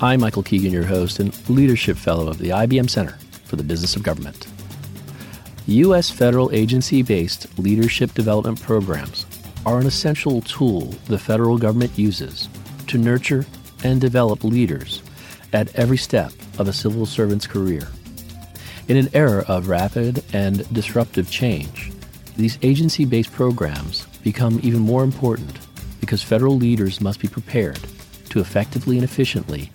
I'm Michael Keegan, your host and Leadership Fellow of the IBM Center for the Business of Government. U.S. federal agency based leadership development programs are an essential tool the federal government uses to nurture and develop leaders at every step of a civil servant's career. In an era of rapid and disruptive change, these agency based programs become even more important because federal leaders must be prepared to effectively and efficiently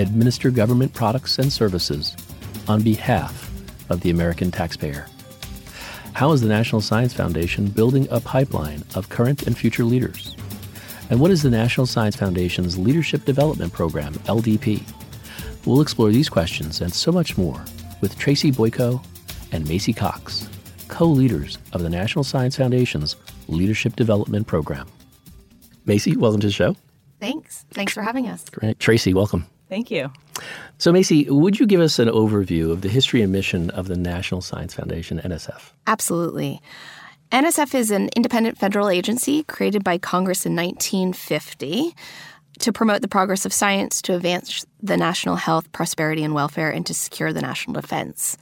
administer government products and services on behalf of the American taxpayer. How is the National Science Foundation building a pipeline of current and future leaders? And what is the National Science Foundation's Leadership Development Program, LDP? We'll explore these questions and so much more with Tracy Bojko and Macey Cox, co leaders of the National Science Foundation's Leadership Development Program. Macey, welcome to the show. Thanks. Thanks for having us. Great. Tracy, welcome. Thank you. So, Macey, would you give us an overview of the history and mission of the National Science Foundation, NSF? Absolutely. NSF is an independent federal agency created by Congress in 1950 to promote the progress of science, to advance the national health, prosperity, and welfare, and to secure the national defense.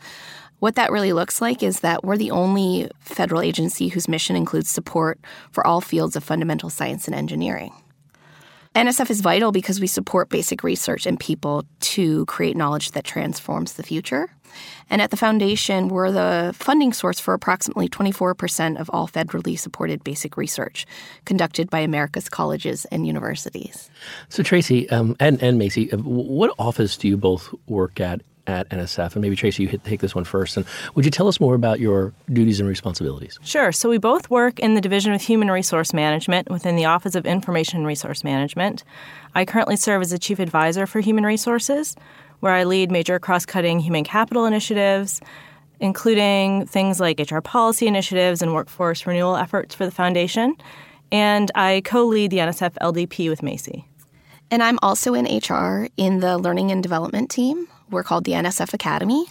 What that really looks like is that we're the only federal agency whose mission includes support for all fields of fundamental science and engineering. NSF is vital because we support basic research and people to create knowledge that transforms the future. And at the foundation, we're the funding source for approximately 24% of all federally supported basic research conducted by America's colleges and universities. So, Tracy um, and, and Macey, uh, what office do you both work at at NSF. And maybe, Tracy, you take this one first. And would you tell us more about your duties and responsibilities? Sure. So, we both work in the Division of Human Resource Management within the Office of Information Resource Management. I currently serve as the Chief Advisor for Human Resources, where I lead major cross cutting human capital initiatives. Including things like HR policy initiatives and workforce renewal efforts for the foundation. And I co lead the NSF LDP with Macey. And I'm also in HR in the learning and development team. We're called the NSF Academy.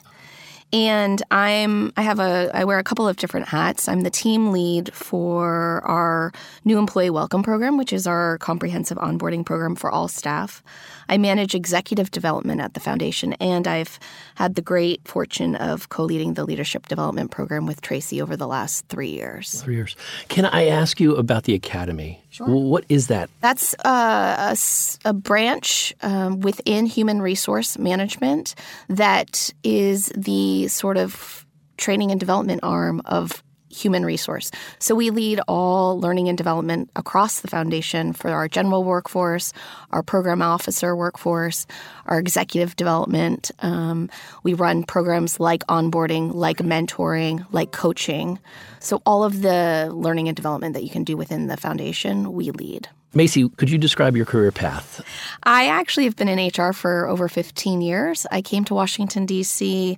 And I'm I have a I wear a couple of different hats. I'm the team lead for our new employee welcome program, which is our comprehensive onboarding program for all staff. I manage executive development at the foundation, and I've had the great fortune of co-leading the leadership development program with Tracy over the last three years. Three years. Can I ask you about the academy? Sure. What is that? That's uh, a, a, branch um, within human resource management that is the sort of training and development arm of human resource. So we lead all learning and development across the foundation for our general workforce, our program officer workforce, our executive development. Um, we run programs like onboarding, like mentoring, like coaching. So all of the learning and development that you can do within the foundation, we lead. Macey, could you describe your career path? I actually have been in HR for over 15 years. I came to Washington, D.C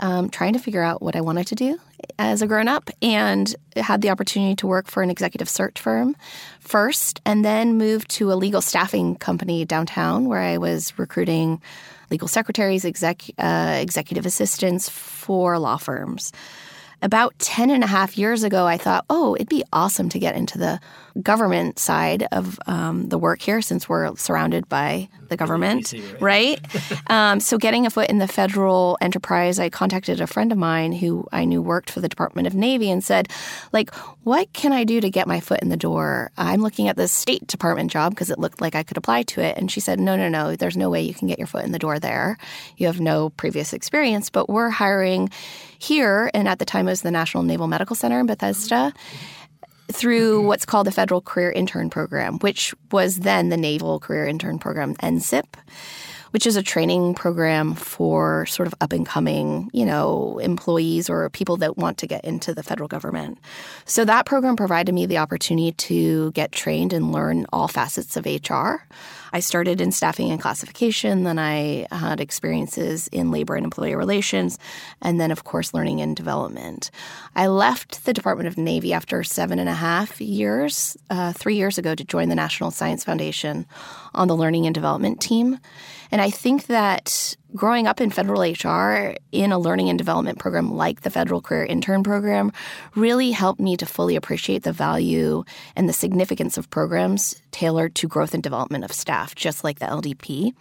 um, trying to figure out what I wanted to do as a grown up and had the opportunity to work for an executive search firm first and then moved to a legal staffing company downtown where I was recruiting legal secretaries, exec, uh, executive assistants for law firms. About 10 and a half years ago, I thought, oh, it'd be awesome to get into the government side of um, the work here since we're surrounded by the government, right? um, so, getting a foot in the federal enterprise, I contacted a friend of mine who I knew worked for the Department of Navy and said, like, what can I do to get my foot in the door? I'm looking at this State Department job because it looked like I could apply to it. And she said, no, no, no, there's no way you can get your foot in the door there. You have no previous experience, but we're hiring here. And at the time, it was the National Naval Medical Center in Bethesda through what's called the Federal Career Intern Program, which was then the Naval Career Intern Program, NCIP, which is a training program for sort of up and coming, you know, employees or people that want to get into the federal government. So that program provided me the opportunity to get trained and learn all facets of HR. I started in staffing and classification, then I had experiences in labor and employee relations, and then, of course, learning and development. I left the Department of Navy after seven and a half years, uh, three years ago, to join the National Science Foundation on the learning and development team. And I think that growing up in federal HR in a learning and development program like the Federal Career Intern Program really helped me to fully appreciate the value and the significance of programs tailored to growth and development of staff, just like the LDP,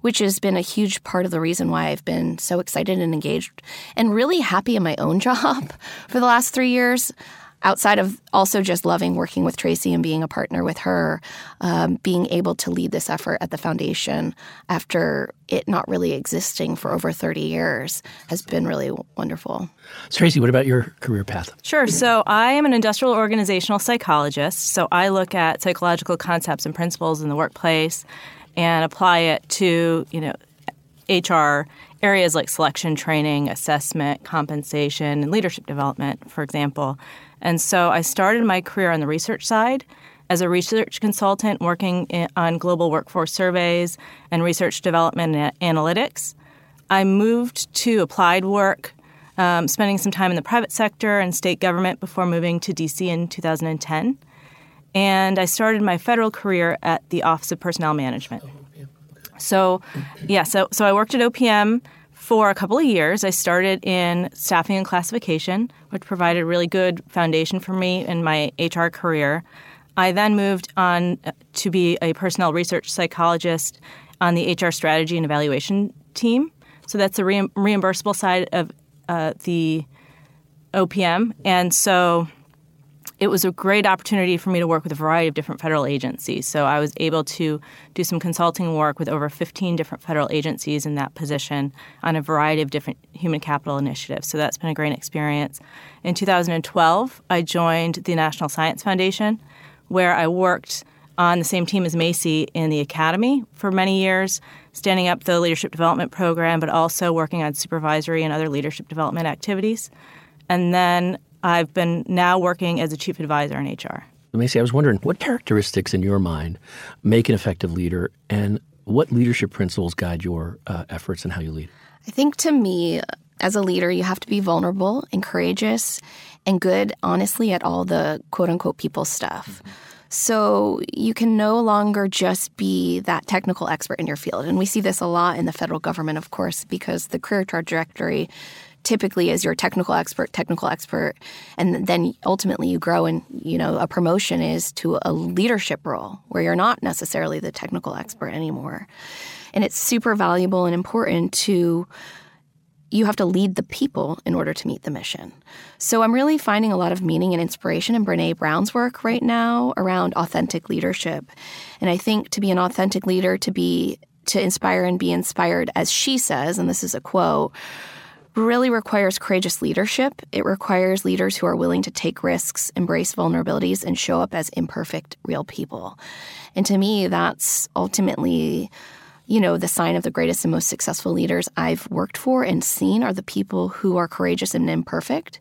which has been a huge part of the reason why I've been so excited and engaged and really happy in my own job for the last three years outside of also just loving working with Tracy and being a partner with her, um, being able to lead this effort at the foundation after it not really existing for over 30 years has been really wonderful. So Tracy, what about your career path? Sure. So I am an industrial organizational psychologist. So I look at psychological concepts and principles in the workplace and apply it to, you know, HR areas like selection training, assessment, compensation, and leadership development, for example. And so I started my career on the research side as a research consultant working in, on global workforce surveys and research development and analytics. I moved to applied work, um, spending some time in the private sector and state government before moving to DC in 2010. And I started my federal career at the Office of Personnel Management. So, yeah, so, so I worked at OPM for a couple of years. I started in staffing and classification, which provided a really good foundation for me in my HR career. I then moved on to be a personnel research psychologist on the HR strategy and evaluation team. So that's the re- reimbursable side of uh, the OPM. And so it was a great opportunity for me to work with a variety of different federal agencies. So I was able to do some consulting work with over 15 different federal agencies in that position on a variety of different human capital initiatives. So that's been a great experience. In 2012, I joined the National Science Foundation, where I worked on the same team as Macey in the academy for many years, standing up the leadership development program, but also working on supervisory and other leadership development activities. And then I've been now working as a chief advisor in HR. Macey, I was wondering what characteristics in your mind make an effective leader and what leadership principles guide your uh, efforts and how you lead? I think to me, as a leader, you have to be vulnerable and courageous and good, honestly, at all the quote unquote people stuff. Mm-hmm. So you can no longer just be that technical expert in your field. And we see this a lot in the federal government, of course, because the career trajectory typically as your technical expert, technical expert, and then ultimately you grow and you know a promotion is to a leadership role where you're not necessarily the technical expert anymore. And it's super valuable and important to you have to lead the people in order to meet the mission. So I'm really finding a lot of meaning and inspiration in Brene Brown's work right now around authentic leadership. And I think to be an authentic leader, to be to inspire and be inspired, as she says, and this is a quote, really requires courageous leadership. It requires leaders who are willing to take risks, embrace vulnerabilities, and show up as imperfect, real people. And to me, that's ultimately you know, the sign of the greatest and most successful leaders I've worked for and seen are the people who are courageous and imperfect,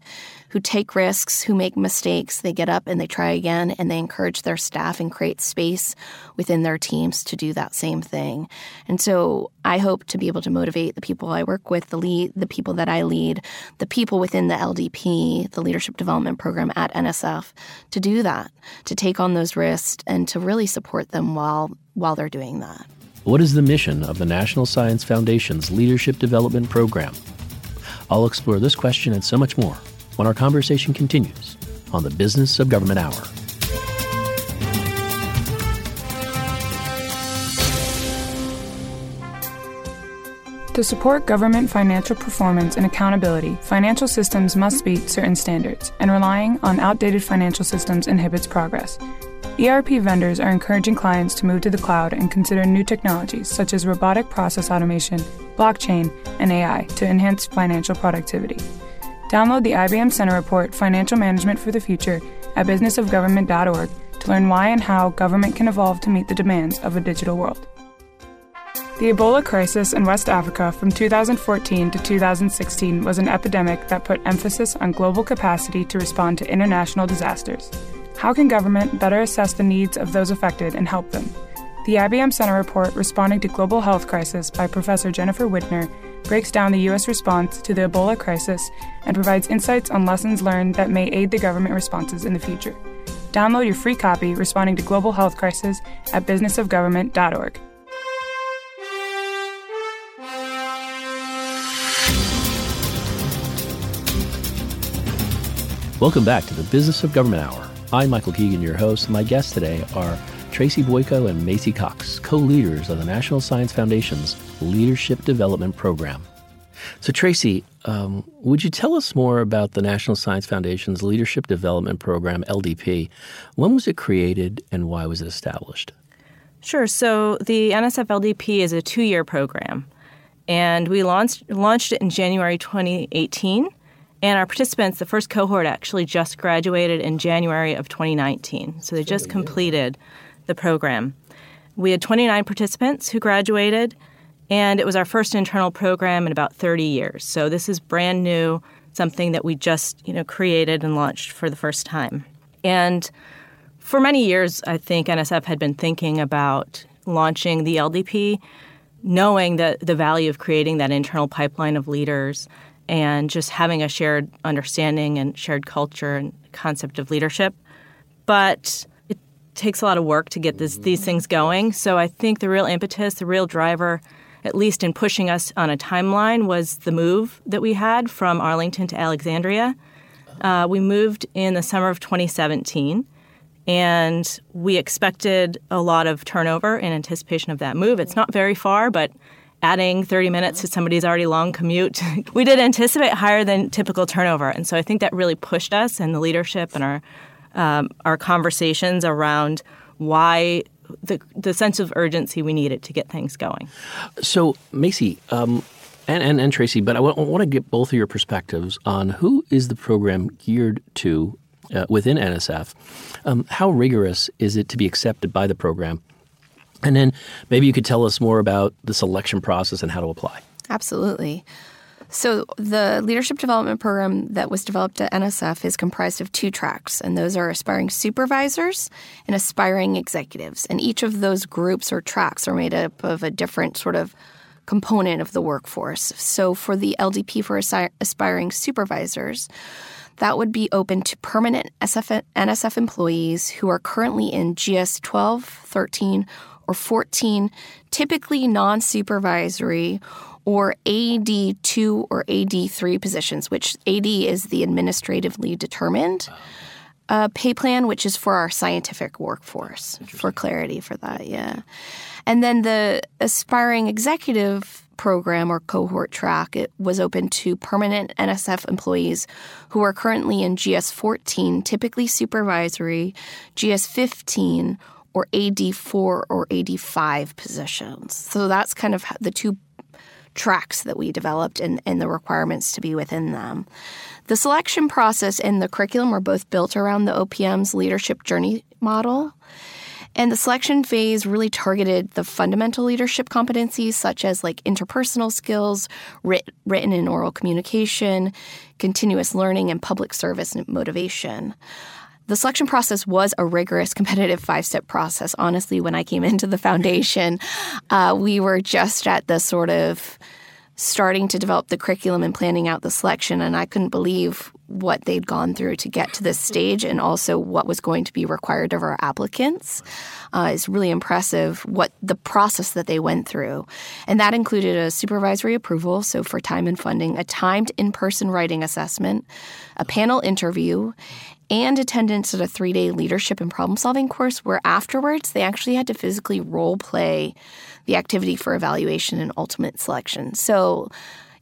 who take risks, who make mistakes, they get up and they try again, and they encourage their staff and create space within their teams to do that same thing. And so I hope to be able to motivate the people I work with, the lead, the people that I lead, the people within the LDP, the Leadership Development Program at NSF, to do that, to take on those risks and to really support them while while they're doing that. What is the mission of the National Science Foundation's Leadership Development Program? I'll explore this question and so much more when our conversation continues on the Business of Government Hour. To support government financial performance and accountability, financial systems must meet certain standards, and relying on outdated financial systems inhibits progress. ERP vendors are encouraging clients to move to the cloud and consider new technologies such as robotic process automation, blockchain, and AI to enhance financial productivity. Download the IBM Center report Financial Management for the Future at businessofgovernment.org to learn why and how government can evolve to meet the demands of a digital world. The Ebola crisis in West Africa from 2014 to 2016 was an epidemic that put emphasis on global capacity to respond to international disasters. How can government better assess the needs of those affected and help them? The IBM Center report, Responding to Global Health Crisis by Professor Jennifer Widner, breaks down the U.S. response to the Ebola crisis and provides insights on lessons learned that may aid the government responses in the future. Download your free copy, Responding to Global Health Crisis, at businessofgovernment.org. Welcome back to the Business of Government Hour. I'm Michael Keegan, your host. And my guests today are Tracy Bojko and Macey Cox, co leaders of the National Science Foundation's Leadership Development Program. So, Tracy, um, would you tell us more about the National Science Foundation's Leadership Development Program, LDP? When was it created and why was it established? Sure. So, the NSF LDP is a two year program, and we launched, launched it in January 2018. And our participants, the first cohort actually just graduated in January of 2019. So they just completed the program. We had 29 participants who graduated, and it was our first internal program in about 30 years. So this is brand new, something that we just you know created and launched for the first time. And for many years, I think NSF had been thinking about launching the LDP, knowing that the value of creating that internal pipeline of leaders and just having a shared understanding and shared culture and concept of leadership. But takes a lot of work to get this, these things going. So I think the real impetus, the real driver, at least in pushing us on a timeline, was the move that we had from Arlington to Alexandria. Uh, we moved in the summer of 2017, and we expected a lot of turnover in anticipation of that move. It's not very far, but adding 30 minutes to somebody's already long commute, we did anticipate higher than typical turnover. And so I think that really pushed us and the leadership and our um, our conversations around why the the sense of urgency we needed to get things going. So, Macey. Um, and, and, and Tracy, but I want, want to get both of your perspectives on who is the program geared to uh, within NSF. Um, how rigorous is it to be accepted by the program? And then maybe you could tell us more about the selection process and how to apply. Absolutely. So, the leadership development program that was developed at NSF is comprised of two tracks, and those are aspiring supervisors and aspiring executives. And each of those groups or tracks are made up of a different sort of component of the workforce. So, for the LDP for aspiring supervisors, that would be open to permanent SF, NSF employees who are currently in GS 12, 13, or 14, typically non supervisory or AD2 or AD3 positions, which AD is the administratively determined uh, pay plan, which is for our scientific workforce, for clarity for that, yeah. And then the aspiring executive program or cohort track it was open to permanent NSF employees who are currently in GS 14, typically supervisory, GS 15 or AD4 or AD5 positions. So that's kind of the two tracks that we developed and, and the requirements to be within them. The selection process and the curriculum were both built around the OPM's leadership journey model. And the selection phase really targeted the fundamental leadership competencies such as like interpersonal skills, writ- written and oral communication, continuous learning, and public service motivation. The selection process was a rigorous, competitive five step process. Honestly, when I came into the foundation, uh, we were just at the sort of starting to develop the curriculum and planning out the selection, and I couldn't believe what they'd gone through to get to this stage and also what was going to be required of our applicants. Uh, it's really impressive what the process that they went through. And that included a supervisory approval, so for time and funding, a timed in person writing assessment, a panel interview, and attendance at a three day leadership and problem solving course where afterwards they actually had to physically role play the activity for evaluation and ultimate selection. So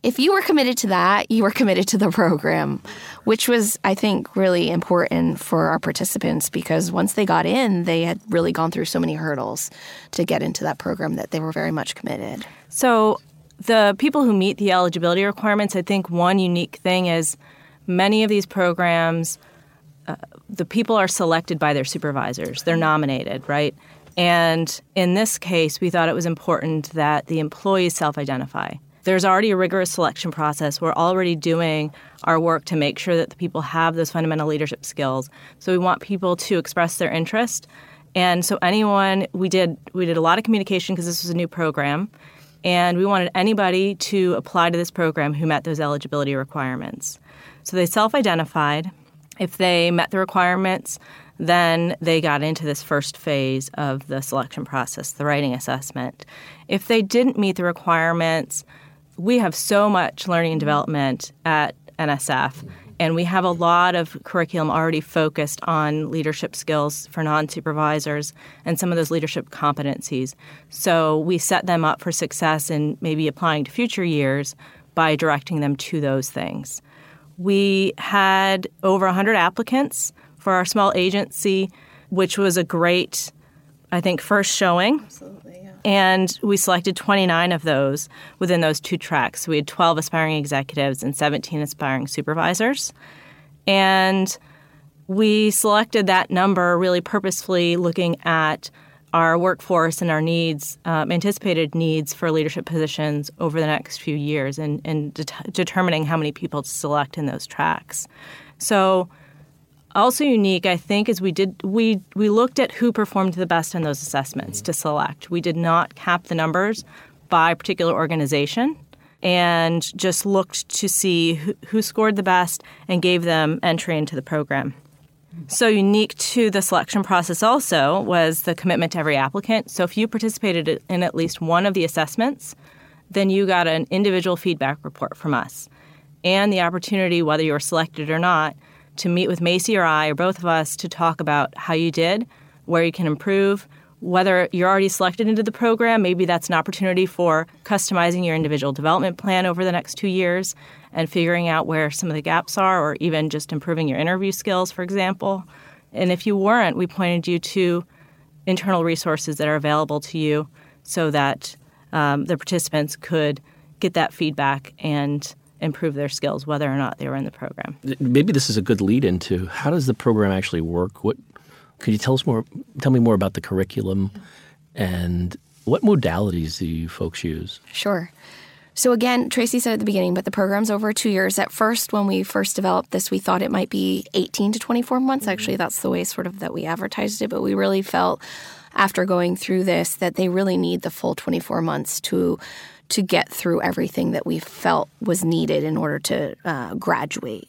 if you were committed to that, you were committed to the program, which was, I think, really important for our participants because once they got in, they had really gone through so many hurdles to get into that program that they were very much committed. So, the people who meet the eligibility requirements, I think one unique thing is many of these programs, the people are selected by their supervisors, they're nominated, right? And in this case, we thought it was important that the employees self identify. There's already a rigorous selection process. We're already doing our work to make sure that the people have those fundamental leadership skills. So we want people to express their interest. And so anyone we did we did a lot of communication because this was a new program and we wanted anybody to apply to this program who met those eligibility requirements. So they self-identified. If they met the requirements, then they got into this first phase of the selection process, the writing assessment. If they didn't meet the requirements, we have so much learning and development at NSF, and we have a lot of curriculum already focused on leadership skills for non supervisors and some of those leadership competencies. So we set them up for success in maybe applying to future years by directing them to those things. We had over 100 applicants for our small agency, which was a great, I think, first showing. Absolutely. And we selected 29 of those within those two tracks. We had 12 aspiring executives and 17 aspiring supervisors. And we selected that number really purposefully looking at our workforce and our needs, um, anticipated needs for leadership positions over the next few years and, and det- determining how many people to select in those tracks. So also unique, I think, is we did we we looked at who performed the best in those assessments to select. We did not cap the numbers by particular organization and just looked to see who, who scored the best and gave them entry into the program. So unique to the selection process also was the commitment to every applicant. So if you participated in at least one of the assessments, then you got an individual feedback report from us and the opportunity, whether you were selected or not, to meet with Macey or I or both of us to talk about how you did, where you can improve, whether you're already selected into the program, maybe that's an opportunity for customizing your individual development plan over the next two years and figuring out where some of the gaps are, or even just improving your interview skills, for example. And if you weren't, we pointed you to internal resources that are available to you so that um, the participants could get that feedback and improve their skills, whether or not they were in the program. Maybe this is a good lead into how does the program actually work? What could you tell us more? Tell me more about the curriculum and what modalities do you folks use? Sure. So again, Tracy said at the beginning, but the program's over two years. At first, when we first developed this, we thought it might be 18 to 24 months. Mm-hmm. Actually, that's the way sort of that we advertised it, but we really felt after going through this that they really need the full 24 months to to get through everything that we felt was needed in order to uh, graduate.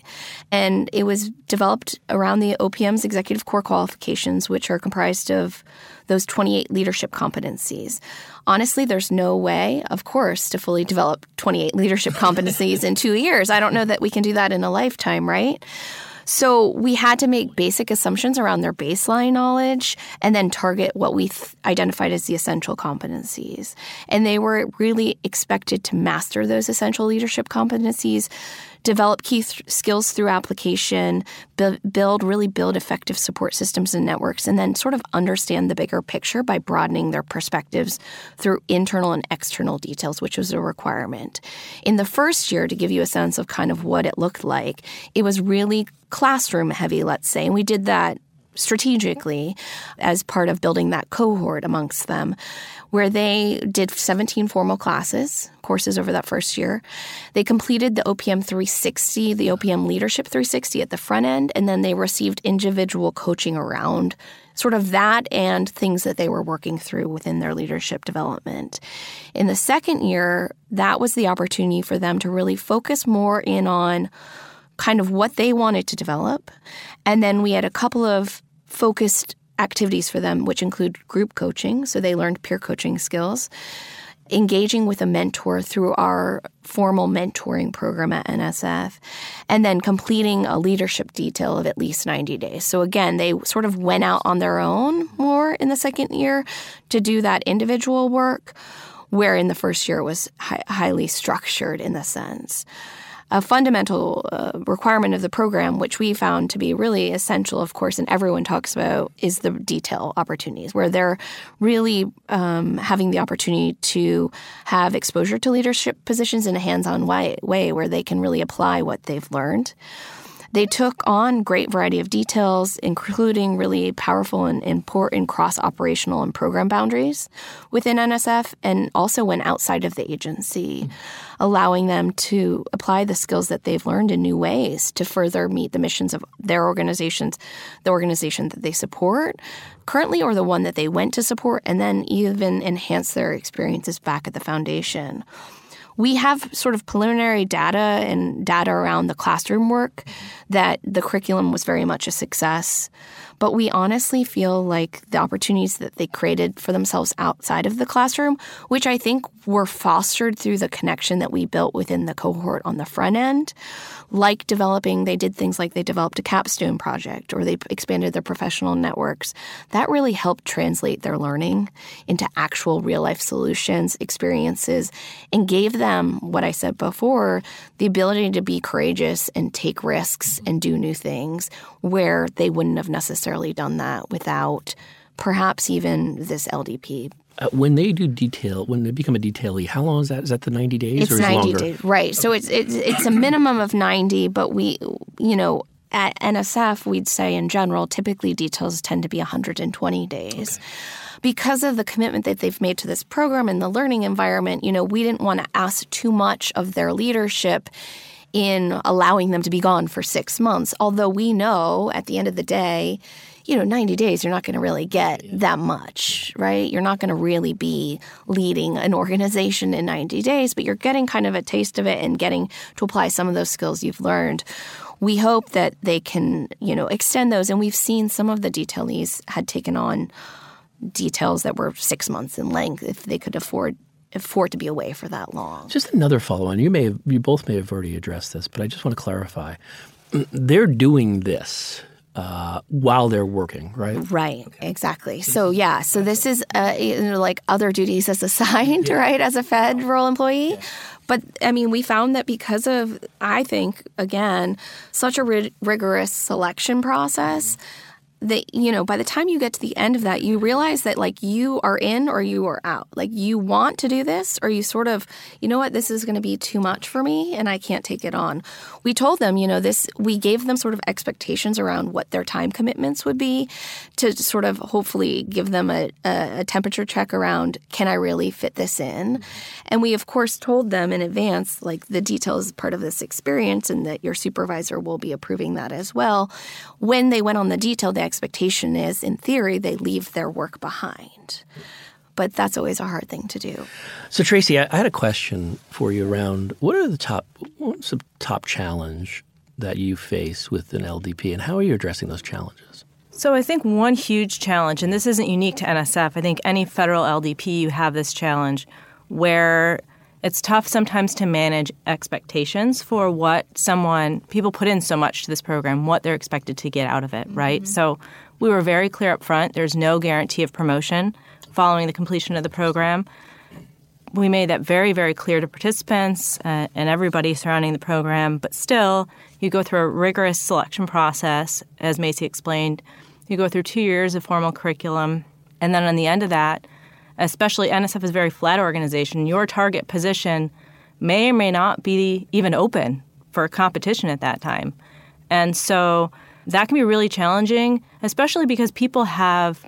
And it was developed around the OPM's executive core qualifications, which are comprised of those 28 leadership competencies. Honestly, there's no way, of course, to fully develop 28 leadership competencies in two years. I don't know that we can do that in a lifetime, right? So we had to make basic assumptions around their baseline knowledge and then target what we th- identified as the essential competencies. And they were really expected to master those essential leadership competencies develop key th- skills through application, bu- build, really build effective support systems and networks, and then sort of understand the bigger picture by broadening their perspectives through internal and external details, which was a requirement. In the first year, to give you a sense of kind of what it looked like, it was really classroom heavy, let's say. And we did that strategically as part of building that cohort amongst them, where they did 17 formal classes, courses over that first year. They completed the OPM 360, the OPM Leadership 360 at the front end, and then they received individual coaching around sort of that and things that they were working through within their leadership development. In the second year, that was the opportunity for them to really focus more in on kind of what they wanted to develop. And then we had a couple of focused activities for them, which include group coaching. So they learned peer coaching skills, engaging with a mentor through our formal mentoring program at NSF, and then completing a leadership detail of at least 90 days. So again, they sort of went out on their own more in the second year to do that individual work, where in the first year was hi- highly structured in the sense a fundamental uh, requirement of the program, which we found to be really essential, of course, and everyone talks about, is the detail opportunities, where they're really um, having the opportunity to have exposure to leadership positions in a hands on way, way where they can really apply what they've learned. They took on great variety of details, including really powerful and important cross operational and program boundaries within NSF, and also went outside of the agency, allowing them to apply the skills that they've learned in new ways to further meet the missions of their organizations, the organization that they support currently or the one that they went to support, and then even enhance their experiences back at the foundation we have sort of preliminary data and data around the classroom work that the curriculum was very much a success. But we honestly feel like the opportunities that they created for themselves outside of the classroom, which I think were fostered through the connection that we built within the cohort on the front end, like developing, they did things like they developed a capstone project or they expanded their professional networks. That really helped translate their learning into actual real life solutions, experiences, and gave them what I said before the ability to be courageous and take risks and do new things where they wouldn't have necessarily done that without perhaps even this LDP. Uh, when they do detail, when they become a detailee, how long is that? Is that the ninety days? It's ninety longer? days, right? So it's, it's it's a minimum of ninety, but we, you know, at NSF we'd say in general, typically details tend to be one hundred and twenty days. Okay because of the commitment that they've made to this program and the learning environment, you know, we didn't want to ask too much of their leadership in allowing them to be gone for six months. Although we know at the end of the day, you know, 90 days, you're not going to really get that much, right? You're not going to really be leading an organization in 90 days, but you're getting kind of a taste of it and getting to apply some of those skills you've learned. We hope that they can, you know, extend those. And we've seen some of the detailees had taken on details that were six months in length if they could afford for it to be away for that long. Just another follow on. You may have, you both may have already addressed this, but I just want to clarify. They're doing this uh, while they're working, right? Right, okay. exactly. So yeah, so this is uh, you know, like other duties as assigned, yeah. right, as a federal employee. Yeah. But I mean, we found that because of, I think, again, such a rig- rigorous selection process. Mm-hmm that you know by the time you get to the end of that you realize that like you are in or you are out. Like you want to do this or you sort of you know what? This is going to be too much for me and i can't take it on. We told them you know this we gave them sort of expectations around what their time commitments would be to sort of hopefully give them a, a temperature check around can i really fit this in? And we of course told them in advance like the details part of this experience and that your supervisor will be approving that as well. When they went on the detail they expectation is, in theory, they leave their work behind. But that's always a hard thing to do. So, Tracy, I had a question for you around what are the top, what's the top challenge that you face with an LDP, and how are you addressing those challenges? So, I think one huge challenge, and this isn't unique to NSF, I think any federal LDP, you have this challenge where it's tough sometimes to manage expectations for what someone people put in so much to this program what they're expected to get out of it right? Mm-hmm. so we were very clear up front. There's no guarantee of promotion following the completion of the program. We made that very very clear to participants uh, and everybody surrounding the program but still you go through a rigorous selection process as Macey explained. You go through two years of formal curriculum and then on the end of that especially NSF is a very flat organization, your target position may or may not be even open for competition at that time. And so that can be really challenging, especially because people have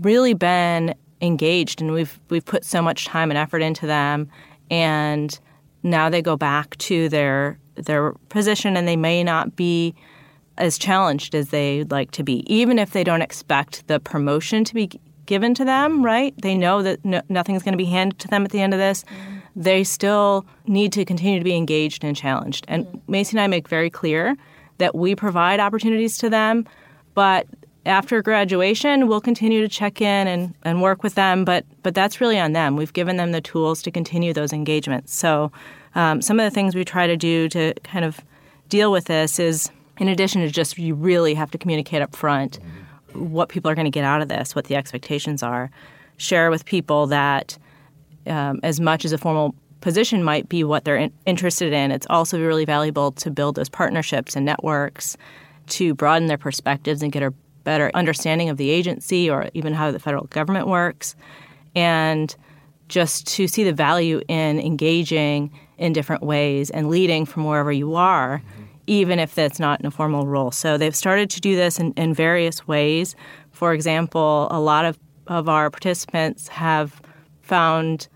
really been engaged and we've we've put so much time and effort into them and now they go back to their their position and they may not be as challenged as they'd like to be, even if they don't expect the promotion to be given to them, right? They know that no, nothing's going to be handed to them at the end of this. Mm-hmm. they still need to continue to be engaged and challenged. And mm-hmm. Macey and I make very clear that we provide opportunities to them, but after graduation, we'll continue to check in and, and work with them, but but that's really on them. We've given them the tools to continue those engagements. So um, some of the things we try to do to kind of deal with this is, in addition to just you really have to communicate up front what people are going to get out of this, what the expectations are. Share with people that um, as much as a formal position might be what they're in- interested in, it's also really valuable to build those partnerships and networks to broaden their perspectives and get a better understanding of the agency or even how the federal government works, and just to see the value in engaging in different ways and leading from wherever you are, mm-hmm. Even if that's not in a formal role. So they've started to do this in, in various ways. For example, a lot of, of our participants have found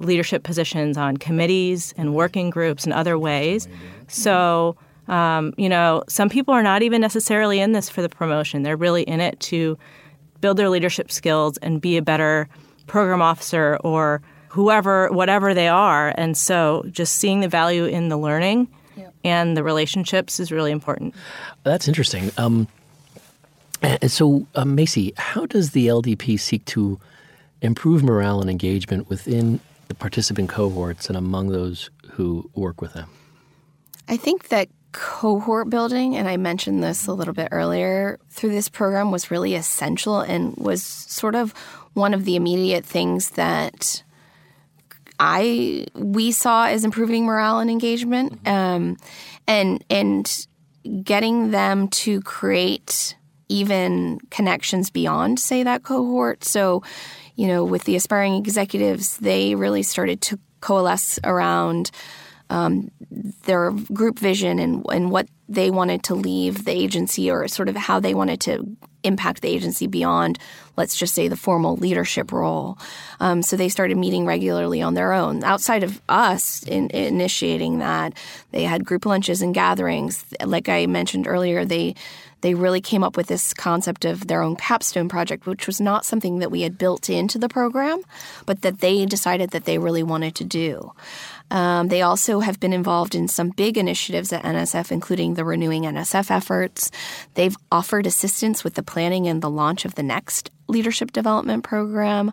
leadership positions on committees and working groups and other ways. So um, you know, some people are not even necessarily in this for the promotion. They're really in it to build their leadership skills and be a better program officer or whoever, whatever they are. And so just seeing the value in the learning and the relationships is really important. That's interesting. Um, so, uh, Macey, how does the LDP seek to improve morale and engagement within the participant cohorts and among those who work with them? I think that cohort building, and I mentioned this a little bit earlier, through this program was really essential and was sort of one of the immediate things that I we saw as improving morale and engagement, mm-hmm. um, and and getting them to create even connections beyond, say, that cohort. So, you know, with the aspiring executives, they really started to coalesce around um, their group vision and, and what they wanted to leave the agency or sort of how they wanted to impact the agency beyond, let's just say, the formal leadership role. Um, so they started meeting regularly on their own. Outside of us in, in initiating that, they had group lunches and gatherings. Like I mentioned earlier, they they really came up with this concept of their own capstone project, which was not something that we had built into the program, but that they decided that they really wanted to do. Um, they also have been involved in some big initiatives at NSF, including the Renewing NSF efforts. They've offered assistance with the planning and the launch of the next leadership development program.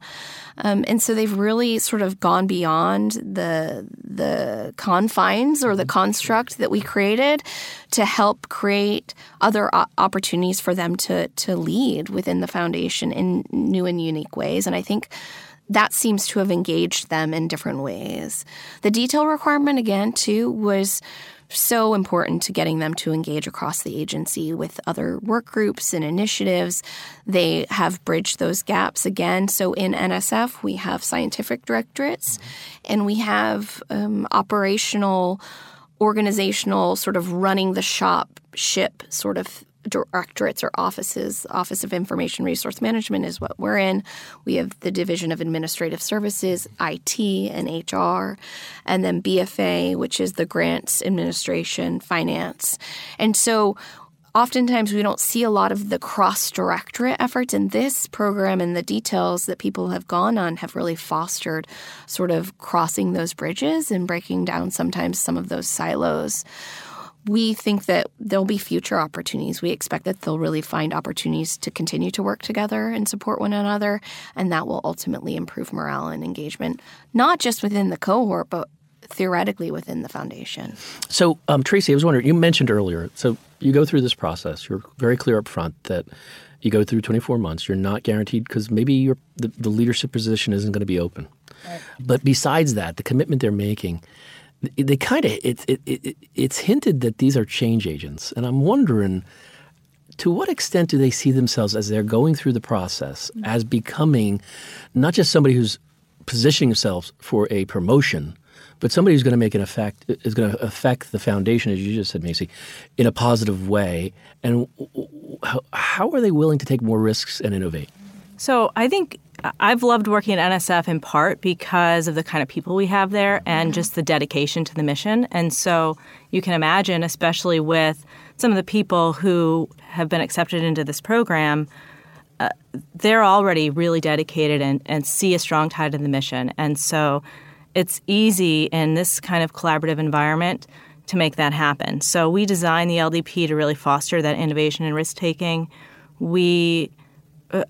Um, and so they've really sort of gone beyond the the confines or the construct that we created to help create other opportunities for them to to lead within the foundation in new and unique ways. And I think that seems to have engaged them in different ways. The detail requirement, again, too, was so important to getting them to engage across the agency with other work groups and initiatives. They have bridged those gaps again. So in NSF, we have scientific directorates and we have um, operational, organizational, sort of running the shop ship sort of directorates or offices. Office of Information Resource Management is what we're in. We have the Division of Administrative Services, IT, and HR, and then BFA, which is the Grants Administration, Finance. And so oftentimes we don't see a lot of the cross directorate efforts in this program and the details that people have gone on have really fostered sort of crossing those bridges and breaking down sometimes some of those silos we think that there'll be future opportunities. We expect that they'll really find opportunities to continue to work together and support one another, and that will ultimately improve morale and engagement, not just within the cohort, but theoretically within the foundation. So, um, Tracy, I was wondering, you mentioned earlier, so you go through this process. You're very clear up front that you go through 24 months. You're not guaranteed because maybe the, the, leadership position isn't going to be open. Right. But besides that, the commitment they're making – they kind of it, it, it, it's hinted that these are change agents, and I'm wondering to what extent do they see themselves as they're going through the process mm-hmm. as becoming not just somebody who's positioning themselves for a promotion, but somebody who's going to make an effect is going to affect the foundation, as you just said, Macey, in a positive way. And how, how are they willing to take more risks and innovate? So I think I've loved working at NSF in part because of the kind of people we have there and just the dedication to the mission. And so you can imagine, especially with some of the people who have been accepted into this program, uh, they're already really dedicated and, and see a strong tie to the mission. And so it's easy in this kind of collaborative environment to make that happen. So we designed the LDP to really foster that innovation and risk taking. We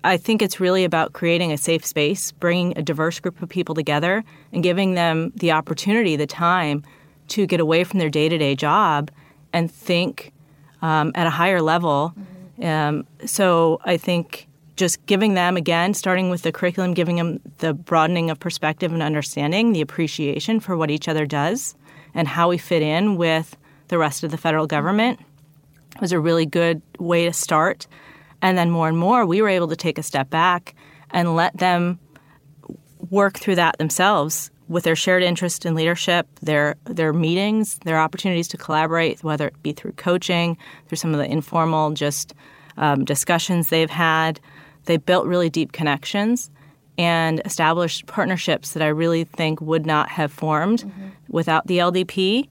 I think it's really about creating a safe space, bringing a diverse group of people together, and giving them the opportunity, the time to get away from their day to day job and think um, at a higher level. Mm-hmm. Um, so I think just giving them, again, starting with the curriculum, giving them the broadening of perspective and understanding, the appreciation for what each other does and how we fit in with the rest of the federal government was a really good way to start. And then more and more, we were able to take a step back and let them work through that themselves with their shared interest in leadership, their their meetings, their opportunities to collaborate, whether it be through coaching, through some of the informal just um, discussions they've had. They built really deep connections and established partnerships that I really think would not have formed mm-hmm. without the LDP.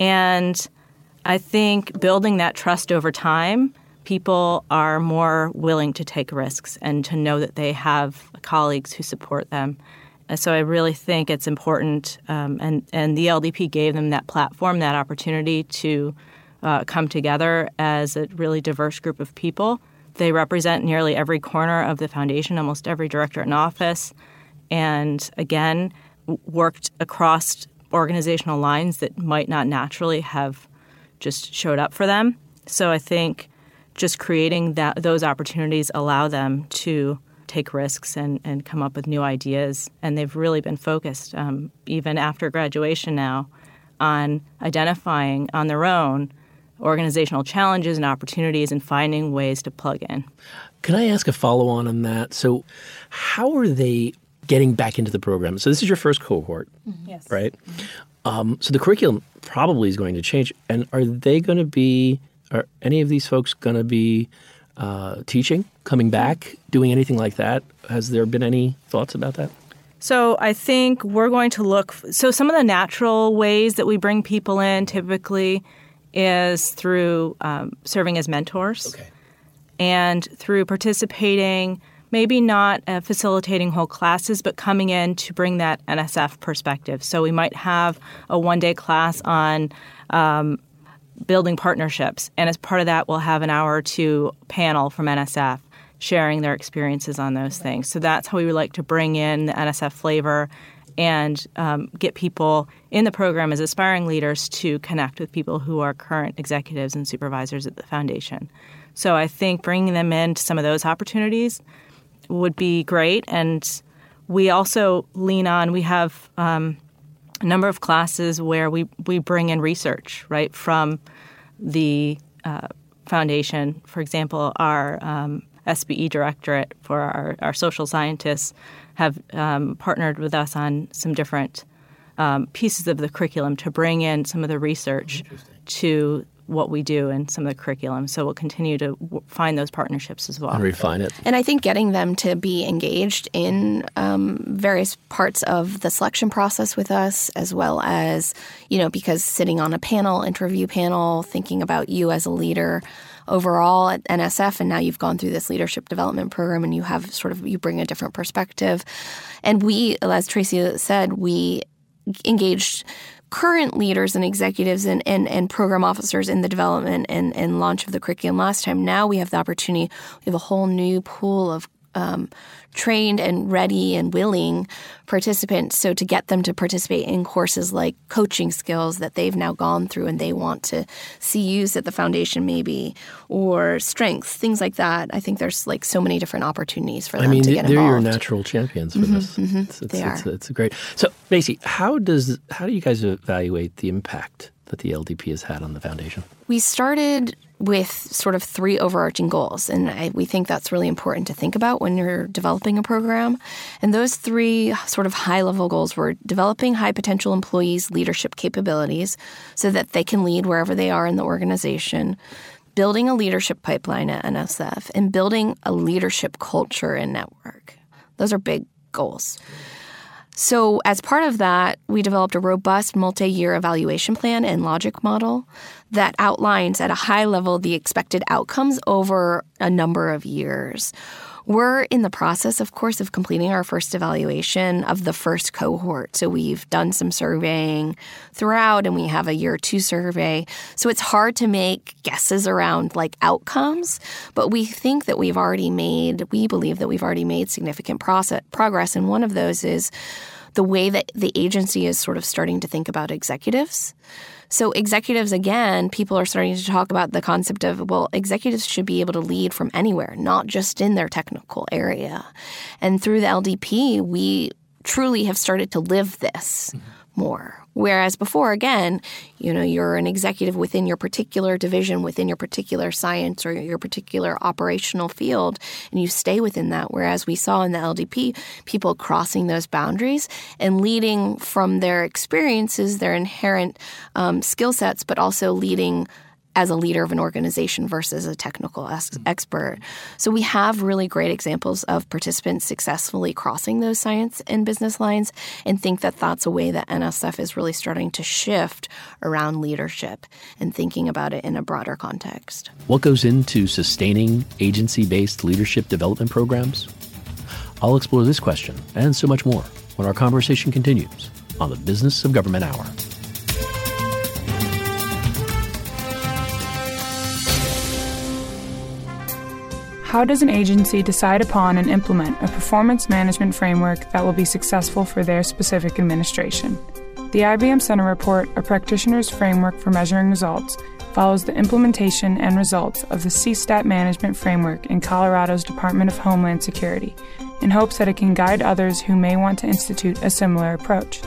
And I think building that trust over time, people are more willing to take risks and to know that they have colleagues who support them. And so I really think it's important, um, and and the LDP gave them that platform, that opportunity to uh, come together as a really diverse group of people they represent nearly every corner of the foundation, almost every director in office, and again, worked across organizational lines that might not naturally have just showed up for them. So I think just creating that those opportunities allow them to take risks and, and come up with new ideas. And they've really been focused, um, even after graduation now, on identifying on their own organizational challenges and opportunities and finding ways to plug in. Can I ask a follow on on that? So, how are they getting back into the program? So, this is your first cohort, mm-hmm. yes. right? Mm-hmm. Um, so, the curriculum probably is going to change. And are they going to be, are any of these folks going to be uh, teaching, coming back, doing anything like that? Has there been any thoughts about that? So I think we're going to look. So some of the natural ways that we bring people in typically is through um, serving as mentors okay. and through participating, maybe not uh, facilitating whole classes, but coming in to bring that NSF perspective. So we might have a one day class on um, building partnerships, and as part of that, we'll have an hour or two panel from NSF sharing their experiences on those things. So that's how we would like to bring in the NSF flavor and um, get people in the program as aspiring leaders to connect with people who are current executives and supervisors at the foundation. So I think bringing them into some of those opportunities would be great. And we also lean on, we have um, a number of classes where we, we bring in research, right, from the uh, foundation. For example, our um, SBE directorate for our, our social scientists have um, partnered with us on some different um, pieces of the curriculum to bring in some of the research to what we do and some of the curriculum. So we'll continue to w- find those partnerships as well. And refine it. And I think getting them to be engaged in um, various parts of the selection process with us, as well as, you know, because sitting on a panel, interview panel, thinking about you as a leader overall at NSF, and now you've gone through this leadership development program and you have sort of you bring a different perspective. And we, as Tracy said, we engaged current leaders and executives and, and, and program officers in the development and, and launch of the curriculum last time. Now we have the opportunity, we have a whole new pool of um, trained and ready and willing participants. So to get them to participate in courses like coaching skills that they've now gone through and they want to see used at the foundation, maybe, or strengths, things like that. I think there's like so many different opportunities for them I mean, to get they're involved. your natural champions for mm-hmm, this. Mm-hmm, it's, it's, they it's, are. It's great. So, Macey, how does how do you guys evaluate the impact that the LDP has had on the foundation? We started with sort of three overarching goals. And I, we think that's really important to think about when you're developing a program. And those three sort of high level goals were developing high potential employees' leadership capabilities so that they can lead wherever they are in the organization, building a leadership pipeline at NSF, and building a leadership culture and network. Those are big goals. So, as part of that, we developed a robust multi year evaluation plan and logic model that outlines at a high level the expected outcomes over a number of years. We're in the process, of course, of completing our first evaluation of the first cohort. So we've done some surveying throughout, and we have a year two survey. So it's hard to make guesses around like outcomes, but we think that we've already made, we believe that we've already made significant process, progress. And one of those is the way that the agency is sort of starting to think about executives. So, executives, again, people are starting to talk about the concept of, well, executives should be able to lead from anywhere, not just in their technical area. And through the LDP, we truly have started to live this mm-hmm. more. Whereas before, again, you know, you're an executive within your particular division, within your particular science or your particular operational field, and you stay within that. Whereas we saw in the LDP people crossing those boundaries and leading from their experiences, their inherent um, skill sets, but also leading as a leader of an organization versus a technical ex- mm-hmm. expert. So we have really great examples of participants successfully crossing those science and business lines and think that that's a way that NSF is really starting to shift around leadership and thinking about it in a broader context. What goes into sustaining agency-based leadership development programs? I'll explore this question and so much more when our conversation continues on the Business of Government Hour. How does an agency decide upon and implement a performance management framework that will be successful for their specific administration? The IBM Center report, A Practitioner's Framework for Measuring Results, follows the implementation and results of the CSTAT management framework in Colorado's Department of Homeland Security in hopes that it can guide others who may want to institute a similar approach.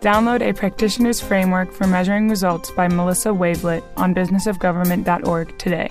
Download a practitioner's framework for measuring results by Melissa Wavelet on businessofgovernment.org today.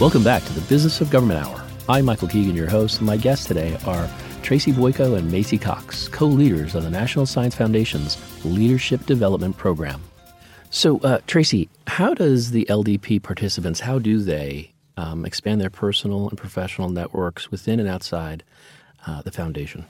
Welcome back to the Business of Government Hour. I'm Michael Keegan, your host, and my guests today are Tracy Bojko and Macey Cox, co leaders of the National Science Foundation's Leadership Development Program. So, uh, Tracy, how does the LDP participants, how do they um, expand their personal and professional networks within and outside uh, the foundation?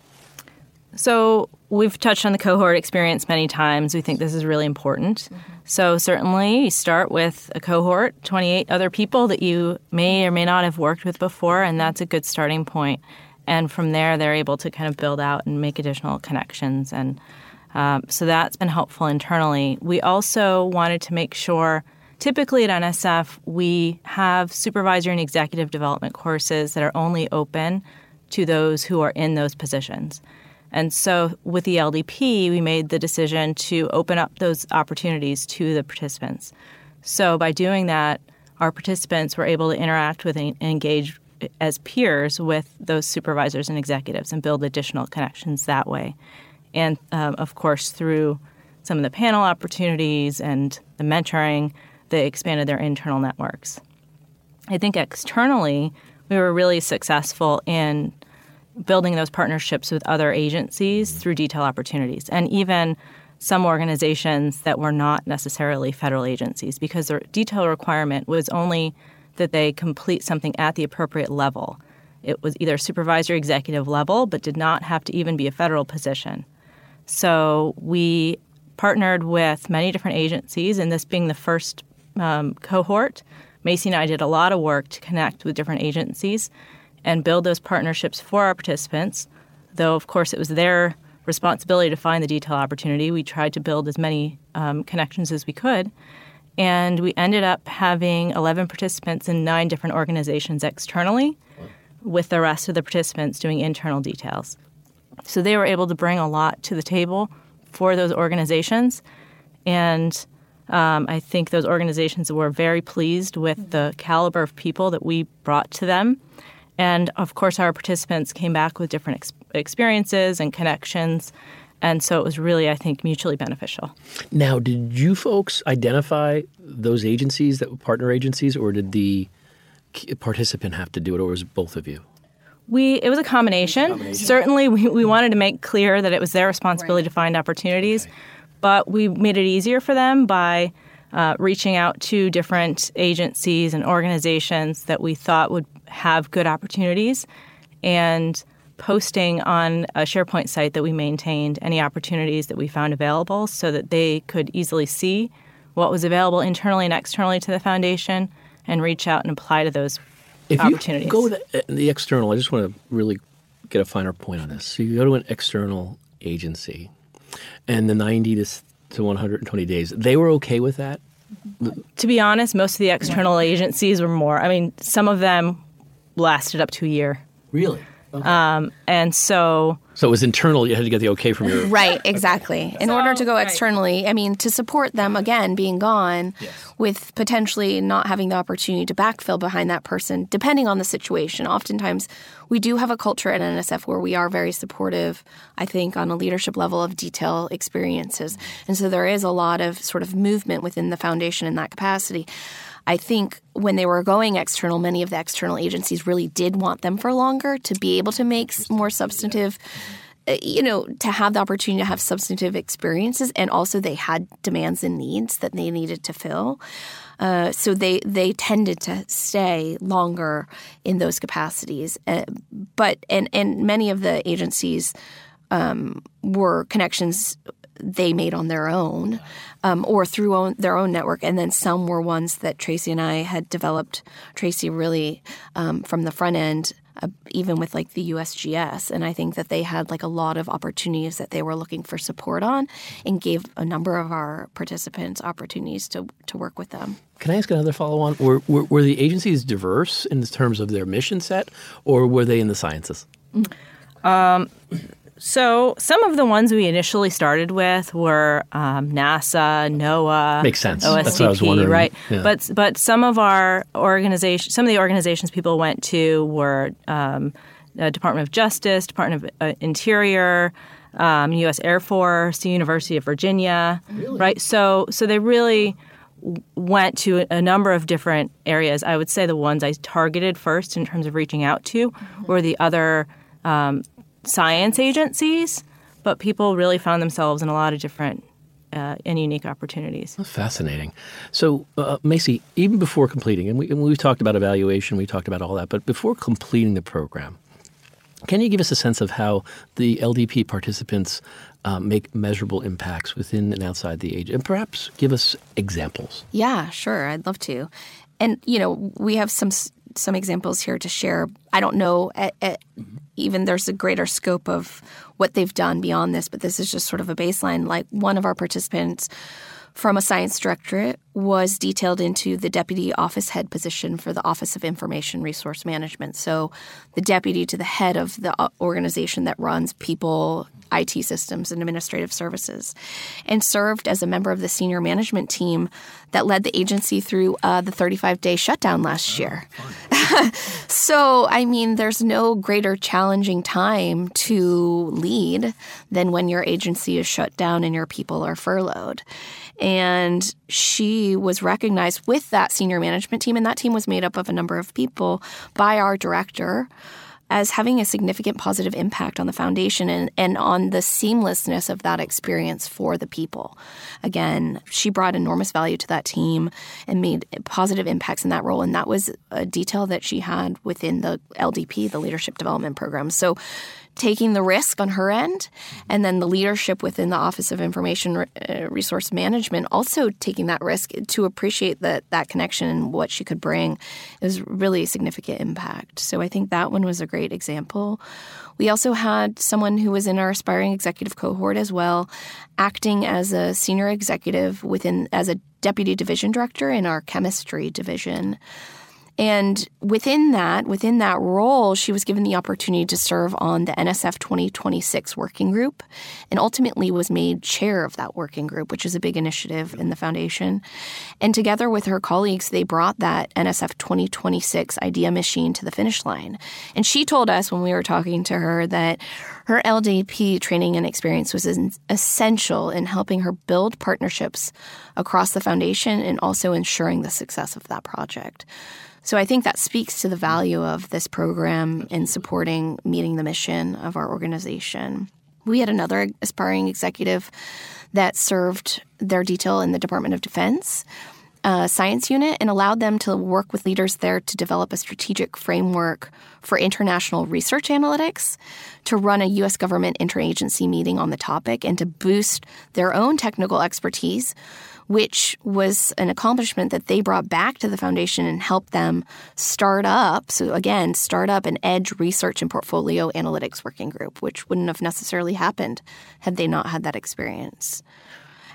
So, we've touched on the cohort experience many times. We think this is really important. Mm-hmm. So, certainly, you start with a cohort, 28 other people that you may or may not have worked with before, and that's a good starting point. And from there, they're able to kind of build out and make additional connections. And um, so that's been helpful internally. We also wanted to make sure, typically at NSF, we have supervisor and executive development courses that are only open to those who are in those positions. And so with the LDP, we made the decision to open up those opportunities to the participants. So by doing that, our participants were able to interact with and engage as peers with those supervisors and executives and build additional connections that way. And um, of course, through some of the panel opportunities and the mentoring, they expanded their internal networks. I think externally, we were really successful in building those partnerships with other agencies through detail opportunities and even some organizations that were not necessarily federal agencies because the detail requirement was only that they complete something at the appropriate level. It was either supervisory executive level, but did not have to even be a federal position. So we partnered with many different agencies, and this being the first um, cohort, Macey and I did a lot of work to connect with different agencies and build those partnerships for our participants. Though, of course, it was their responsibility to find the detail opportunity. We tried to build as many um, connections as we could. And we ended up having 11 participants in nine different organizations externally, with the rest of the participants doing internal details. So they were able to bring a lot to the table for those organizations. And um, I think those organizations were very pleased with the caliber of people that we brought to them and of course, our participants came back with different ex- experiences and connections. And so it was really, I think, mutually beneficial. Now, did you folks identify those agencies that were partner agencies, or did the participant have to do it, or was it both of you? We it was a combination. combination. Certainly, we, we wanted to make clear that it was their responsibility right. to find opportunities, okay. but we made it easier for them by uh, reaching out to different agencies and organizations that we thought would have good opportunities, and posting on a SharePoint site that we maintained any opportunities that we found available, so that they could easily see what was available internally and externally to the foundation, and reach out and apply to those if opportunities. you go to the, the external, I just want to really get a finer point on this. So you go to an external agency, and the 90 to, to 120 days, they were okay with that? To be honest, most of the external agencies were more. I mean, some of them lasted up to a year. Really? Okay. Um, and so so it was internal. You had to get the okay from your right. Exactly. Okay. In so, order to go externally, right. I mean, to support them again being gone, yes. with potentially not having the opportunity to backfill behind that person, depending on the situation. Oftentimes, we do have a culture at NSF where we are very supportive. I think on a leadership level of detail experiences, and so there is a lot of sort of movement within the foundation in that capacity. I think when they were going external, many of the external agencies really did want them for longer to be able to make more substantive uh, you know, to have the opportunity to have substantive experiences, and also they had demands and needs that they needed to fill. Uh, so they they tended to stay longer in those capacities. Uh, but and and many of the agencies um, were connections they made on their own um, or through own, their own network. And then some were ones that Tracy and I had developed. Tracy really um, from the front end, uh, even with like the USGS. And I think that they had like a lot of opportunities that they were looking for support on and gave a number of our participants opportunities to, to work with them. Can I ask another follow on? Were, were, were the agencies diverse in terms of their mission set or were they in the sciences? Um, so some of the ones we initially started with were um, NASA, NOAA, makes sense. OSTP, That's what I was. Right, yeah. but but some of our organization, some of the organizations people went to were um, Department of Justice, Department of uh, Interior. Um, U.S. Air Force, the University of Virginia, really? right? So, so they really went to a number of different areas. I would say the ones I targeted first in terms of reaching out to mm-hmm. were the other um, science agencies, but people really found themselves in a lot of different uh, and unique opportunities. Fascinating. So, uh, Macey, even before completing, and, we, and we've talked about evaluation, we talked about all that, but before completing the program, can you give us a sense of how the LDP participants um, make measurable impacts within and outside the age, and perhaps give us examples? Yeah, sure. I'd love to. And you know, we have some some examples here to share. I don't know at, at even there's a greater scope of what they've done beyond this, but this is just sort of a baseline. Like one of our participants from a science directorate was detailed into the deputy office head position for the Office of Information Resource Management. So, the deputy to the head of the uh, organization that runs people, IT systems, and administrative services, and served as a member of the senior management team that led the agency through uh, the 35 day shutdown last year. so, I mean, there's no greater challenging time to lead than when your agency is shut down and your people are furloughed. And she was recognized with that senior management team, and that team was made up of a number of people by our director as having a significant positive impact on the foundation and, and on the seamlessness of that experience for the people. Again, she brought enormous value to that team and made positive impacts in that role. And that was a detail that she had within the LDP, the Leadership Development Program. So taking the risk on her end, and then the leadership within the Office of Information uh, Resource Management also taking that risk to appreciate that that connection and what she could bring is really a significant impact. So I think that one was a great example. We also had someone who was in our aspiring executive cohort as well, acting as a senior executive within as a deputy division director in our chemistry division And within that, within that role, she was given the opportunity to serve on the NSF 2026 working group and ultimately was made chair of that working group, which is a big initiative in the foundation. And together with her colleagues, they brought that NSF 2026 idea machine to the finish line. And she told us when we were talking to her that her LDP training and experience was essential in helping her build partnerships across the foundation and also ensuring the success of that project. So I think that speaks to the value of this program in supporting meeting the mission of our organization. We had another aspiring executive that served their detail in the Department of Defense uh, science unit and allowed them to work with leaders there to develop a strategic framework for international research analytics, to run a U.S. government interagency meeting on the topic, and to boost their own technical expertise which was an accomplishment that they brought back to the foundation and helped them start up. So, again, start up an edge research and portfolio analytics working group, which wouldn't have necessarily happened had they not had that experience.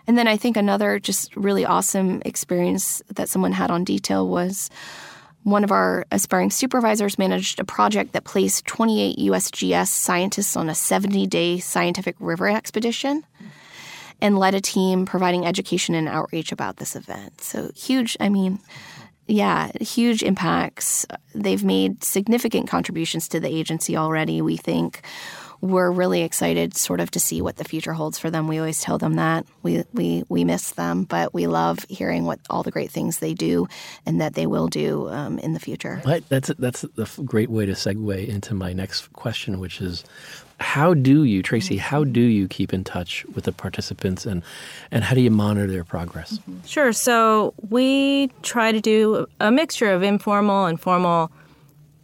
And then I think another just really awesome experience that someone had on detail was one of our aspiring supervisors managed a project that placed 28 USGS scientists on a 70 day scientific river expedition and led a team providing education and outreach about this event. So huge, I mean, yeah, huge impacts. They've made significant contributions to the agency already, we think. We're really excited sort of to see what the future holds for them. We always tell them that. We we we miss them, but we love hearing what all the great things they do and that they will do um, in the future. That's that's a great way to segue into my next question, which is how do you, Tracy, how do you keep in touch with the participants and, and how do you monitor their progress? Mm-hmm. Sure. So we try to do a mixture of informal and formal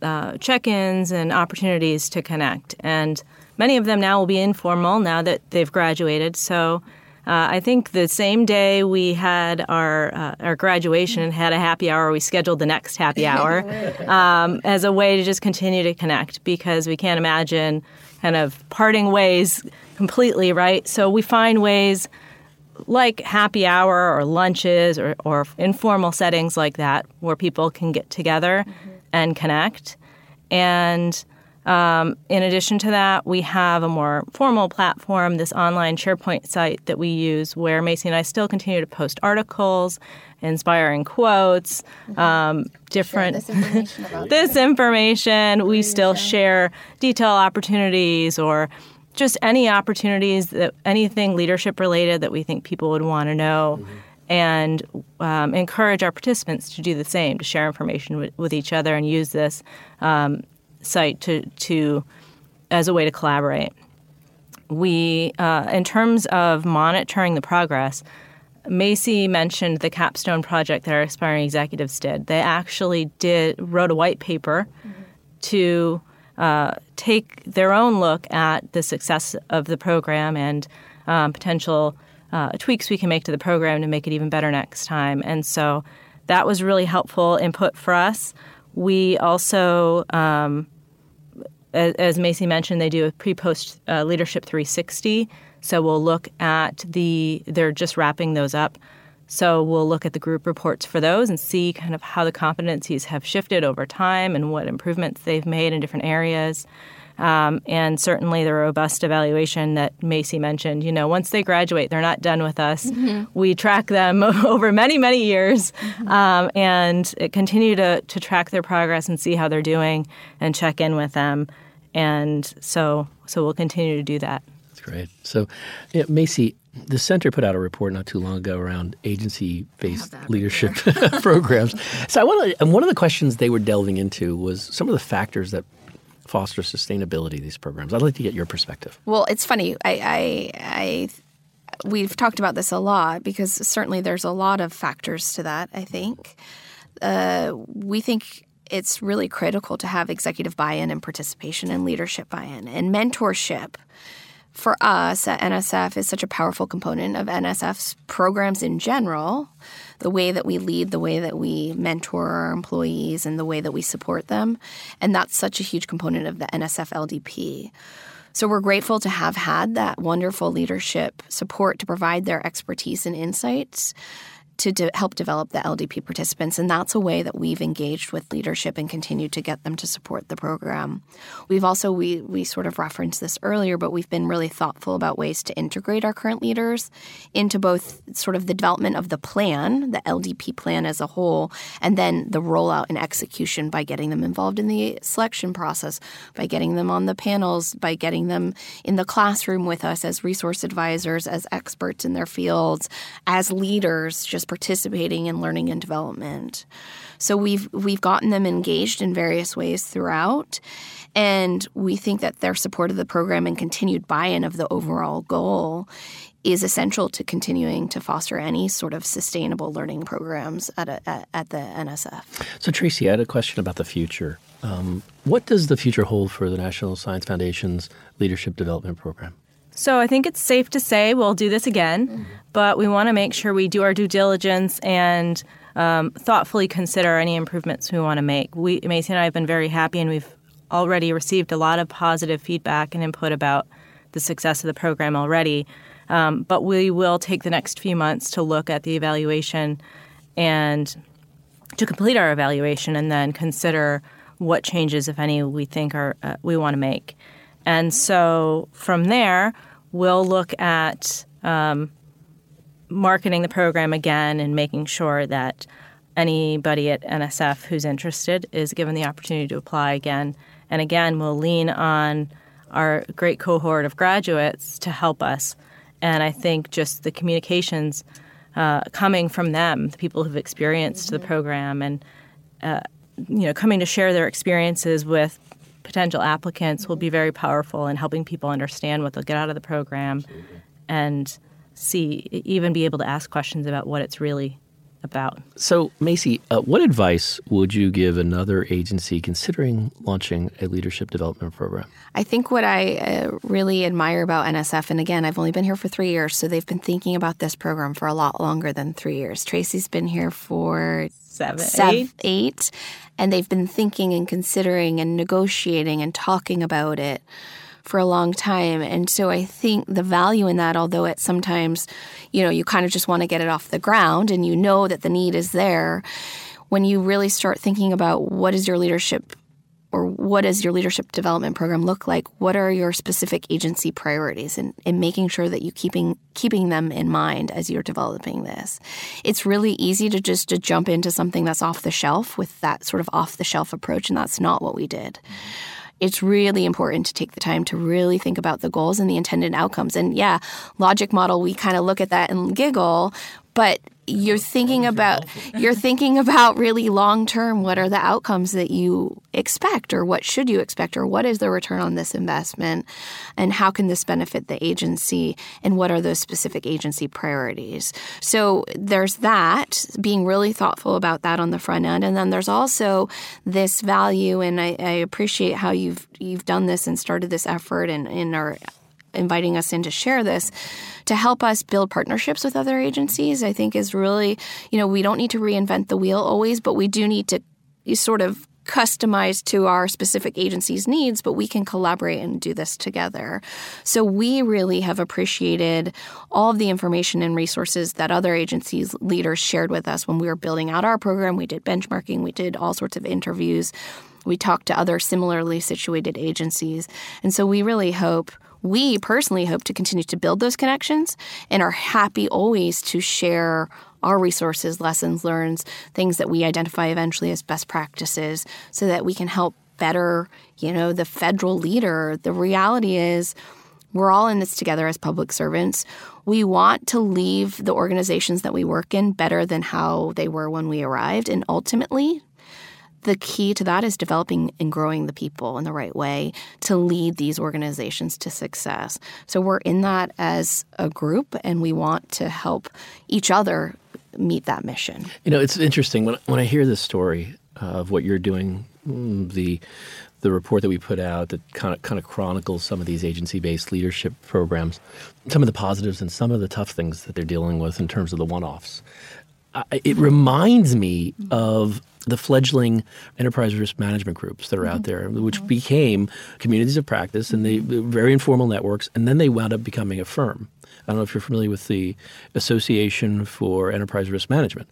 uh, check ins and opportunities to connect. And many of them now will be informal now that they've graduated. So uh, I think the same day we had our uh, our graduation and had a happy hour, we scheduled the next happy hour um, as a way to just continue to connect because we can't imagine kind of parting ways completely, right? So we find ways like happy hour or lunches or, or informal settings like that where people can get together mm-hmm. and connect. And um, in addition to that, we have a more formal platform, this online SharePoint site that we use, where Macy and I still continue to post articles, inspiring quotes, mm-hmm. um, different this information. this information. We still share detail opportunities or just any opportunities that anything leadership related that we think people would want to know. Mm-hmm. And um, encourage our participants to do the same, to share information with, with each other and use this um, site to, to as a way to collaborate. We, uh, in terms of monitoring the progress, Macy mentioned the capstone project that our aspiring executives did. They actually did wrote a white paper mm-hmm. to uh, take their own look at the success of the program and um, potential uh, tweaks we can make to the program to make it even better next time. And so that was really helpful input for us. We also um, as, Macy mentioned, they do a pre-post uh, leadership 360. So we'll look at the. They're just wrapping those up. So we'll look at the group reports for those and see kind of how the competencies have shifted over time and what improvements they've made in different areas. Um, and certainly the robust evaluation that Macy mentioned. You know, once they graduate, they're not done with us. Mm-hmm. We track them over many, many years mm-hmm. um, and continue to, to track their progress and see how they're doing and check in with them and so so we'll continue to do that. Great. So, yeah, Macey, the center put out a report not too long ago around agency-based leadership programs. So, I want to, and one of the questions they were delving into was some of the factors that foster sustainability of these programs. I'd like to get your perspective. Well, it's funny. I, I, I we've talked about this a lot because certainly there's a lot of factors to that. I think uh, we think it's really critical to have executive buy in and participation and leadership buy in. And mentorship for us at NSF is such a powerful component of NSF's programs in general. The way that we lead, the way that we mentor our employees, and the way that we support them. And that's such a huge component of the NSF LDP. So we're grateful to have had that wonderful leadership support to provide their expertise and insights to de- help develop the LDP participants. And that's a way that we've engaged with leadership and continued to get them to support the program. We've also, we, we sort of referenced this earlier, but we've been really thoughtful about ways to integrate our current leaders into both sort of the development of the plan, the LDP plan as a whole, and then the rollout and execution by getting them involved in the selection process, by getting them on the panels, by getting them in the classroom with us as resource advisors, as experts in their fields, as leaders, just participating in learning and development. So we've we've gotten them engaged in various ways throughout, and we think that their support of the program and continued buy-in of the overall goal is essential to continuing to foster any sort of sustainable learning programs at, a, at, at the NSF. So, Tracy, I had a question about the future. Um, what does the future hold for the National Science Foundation's Leadership Development Program? So I think it's safe to say we'll do this again, mm-hmm. but we want to make sure we do our due diligence and um, thoughtfully consider any improvements we want to make. We, Macy and I have been very happy, and we've already received a lot of positive feedback and input about the success of the program already. Um, but we will take the next few months to look at the evaluation and to complete our evaluation, and then consider what changes, if any, we think are uh, we want to make. And so from there, we'll look at um, marketing the program again and making sure that anybody at NSF who's interested is given the opportunity to apply again. And again, we'll lean on our great cohort of graduates to help us. And I think just the communications uh, coming from them, the people who've experienced mm-hmm. the program, and uh, you know, coming to share their experiences with potential applicants will be very powerful in helping people understand what they'll get out of the program Absolutely. and see, even be able to ask questions about what it's really about. So, Macey, uh, what advice would you give another agency considering launching a leadership development program? I think what I uh, really admire about NSF, and again, I've only been here for three years, so they've been thinking about this program for a lot longer than three years. Tracy's been here for seven, seven eight. eight and they've been thinking and considering and negotiating and talking about it for a long time. And so I think the value in that, although it sometimes, you know, you kind of just want to get it off the ground and you know that the need is there, when you really start thinking about what is your leadership or what does your leadership development program look like? What are your specific agency priorities and, and making sure that you keeping keeping them in mind as you're developing this. It's really easy to just to jump into something that's off the shelf with that sort of off the shelf approach, and that's not what we did. It's really important to take the time to really think about the goals and the intended outcomes. And yeah, logic model, we kind of look at that and giggle, but you're thinking about you're thinking about really long term what are the outcomes that you expect or what should you expect or what is the return on this investment? And how can this benefit the agency? And what are those specific agency priorities? So there's that being really thoughtful about that on the front end. And then there's also this value and I, I appreciate how you've you've done this and started this effort and, and are inviting us in to share this to help us build partnerships with other agencies, I think is really, you know, we don't need to reinvent the wheel always, but we do need to sort of customize to our specific agency's needs, but we can collaborate and do this together. So we really have appreciated all of the information and resources that other agencies leaders shared with us when we were building out our program. We did benchmarking, we did all sorts of interviews. We talked to other similarly situated agencies. And so we really hope we personally hope to continue to build those connections and are happy always to share our resources, lessons learned, things that we identify eventually as best practices so that we can help better, you know, the federal leader. The reality is we're all in this together as public servants. We want to leave the organizations that we work in better than how they were when we arrived. And ultimately, the key to that is developing and growing the people in the right way to lead these organizations to success. So we're in that as a group and we want to help each other meet that mission. You know, it's interesting when when I hear this story of what you're doing, mm, the the report that we put out that kind of kind of chronicles some of these agency-based leadership programs, some of the positives and some of the tough things that they're dealing with in terms of the one-offs. it reminds me of the fledgling enterprise risk management groups that are out mm-hmm. there, which mm-hmm. became communities of practice and they mm-hmm. very informal networks, and then they wound up becoming a firm. I don't know if you're familiar with the Association for Enterprise Risk Management,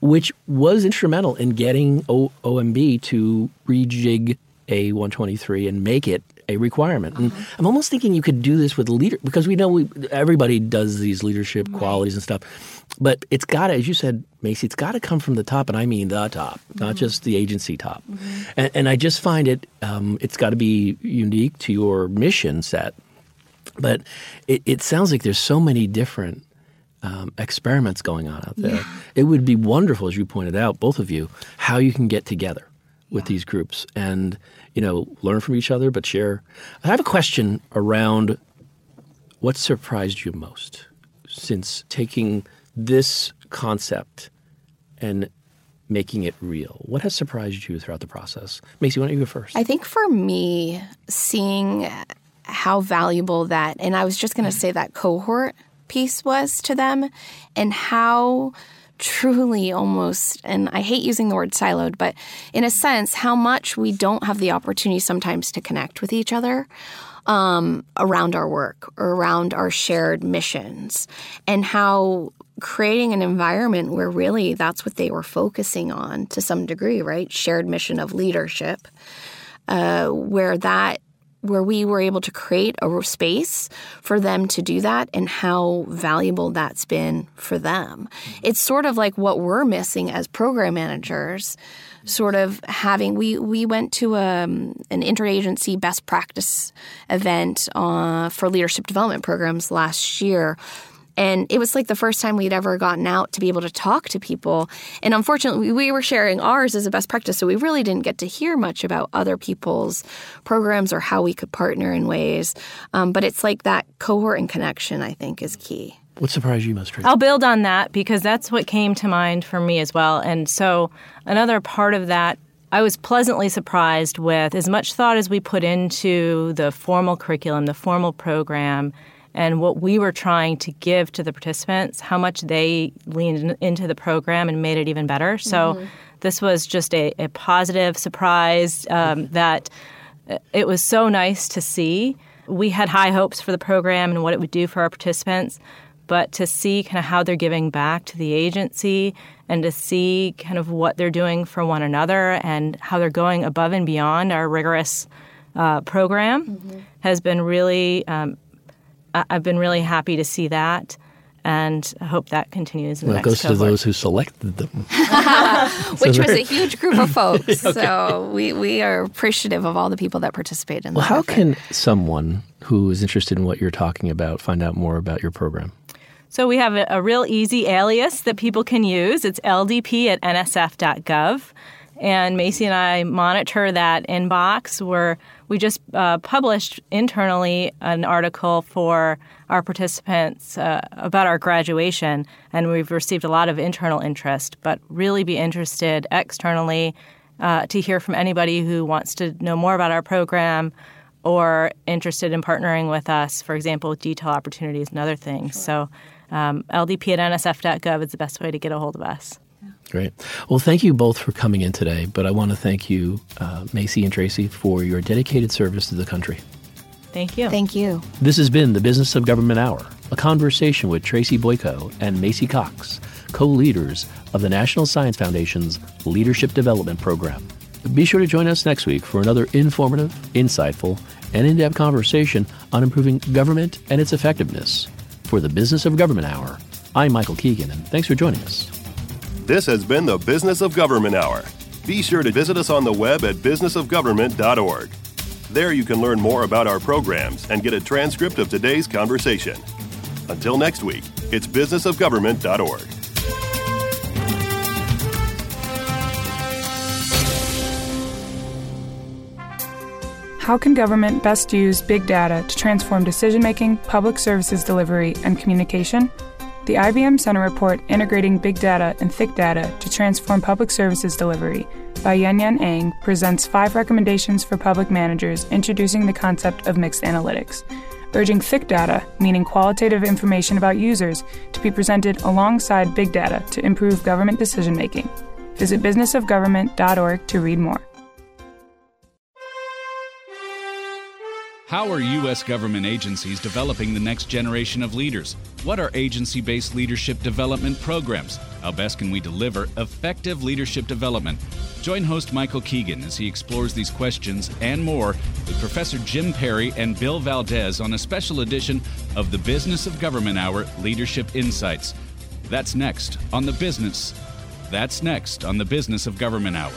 which was instrumental in getting o- OMB to rejig A123 and make it a requirement. And uh-huh. I'm almost thinking you could do this with leader because we know we, everybody does these leadership right. qualities and stuff. But it's got to, as you said, Macey, it's got to come from the top, and I mean the top, mm-hmm. not just the agency top. Mm-hmm. And, and, I just find it, um, it's got to be unique to your mission set. But it, it sounds like there's so many different um, experiments going on out there. Yeah. It would be wonderful, as you pointed out, both of you, how you can get together with yeah. these groups and you know learn from each other, but share. I have a question around what surprised you most since taking this concept and making it real. What has surprised you throughout the process? Macey, why don't you go first? I think for me, seeing how valuable that, and I was just going to mm. say that cohort piece was to them, and how truly almost, and I hate using the word siloed, but in a sense, how much we don't have the opportunity sometimes to connect with each other. Um, around our work or around our shared missions, and how creating an environment where really that's what they were focusing on to some degree, right? Shared mission of leadership, uh, where that where we were able to create a space for them to do that and how valuable that's been for them. It's sort of like what we're missing as program managers sort of having we we went to a, um, an interagency best practice event uh, for leadership development programs last year and it was like the first time we'd ever gotten out to be able to talk to people. And unfortunately, we were sharing ours as a best practice. So we really didn't get to hear much about other people's programs or how we could partner in ways. Um, but it's like that cohort and connection, I think, is key. What surprised you most, Tracy? I'll build on that because that's what came to mind for me as well. And so another part of that I was pleasantly surprised with as much thought as we put into the formal curriculum, the formal program, and what we were trying to give to the participants, how much they leaned into the program and made it even better. So mm-hmm. this was just a, a positive surprise um, that it was so nice to see. We had high hopes for the program and what it would do for our participants, but to see kind of how they're giving back to the agency and to see kind of what they're doing for one another and how they're going above and beyond our rigorous uh, program mm-hmm. has been really um, I've been really happy to see that. And I hope that continues. In well, it goes cohort. to those who selected them, which so was a huge group of folks. okay. So we, we are appreciative of all the people that participated in well, that. Well, how effort. can someone who is interested in what you're talking about find out more about your program? So we have a, a real easy alias that people can use. It's ldp at nsf.gov. And Macy and I monitor that inbox. We're we just uh, published internally an article for our participants uh, about our graduation, and we've received a lot of internal interest, but really be interested externally uh, to hear from anybody who wants to know more about our program or interested in partnering with us, for example, with detail opportunities and other things. Sure. So, um, ldp at nsf.gov is the best way to get a hold of us. Great. Well, thank you both for coming in today, but I want to thank you, uh, Macey and Tracy, for your dedicated service to the country. Thank you. Thank you. This has been the Business of Government Hour, a conversation with Tracy Bojko and Macey Cox, co leaders of the National Science Foundation's Leadership Development Program. Be sure to join us next week for another informative, insightful, and in depth conversation on improving government and its effectiveness. For the Business of Government Hour, I'm Michael Keegan, and thanks for joining us. This has been the Business of Government Hour. Be sure to visit us on the web at businessofgovernment.org. There you can learn more about our programs and get a transcript of today's conversation. Until next week, it's businessofgovernment.org. How can government best use big data to transform decision making, public services delivery, and communication? The IBM Center report Integrating Big Data and Thick Data to Transform Public Services Delivery by Yuen Yuen Ang presents five recommendations for public managers introducing the concept of mixed analytics. urging thick data, meaning qualitative information about users, to be presented alongside big data to improve government decision making. Visit businessofgovernment.org to read more. How are U.S. government agencies developing the next generation of leaders? What are agency based leadership development programs? How best can we deliver effective leadership development? Join host Michael Keegan as he explores these questions and more with Professor Jim Perry and Bill Valdez on a special edition of the Business of Government Hour Leadership Insights. That's next on the business. That's next on the Business of Government Hour.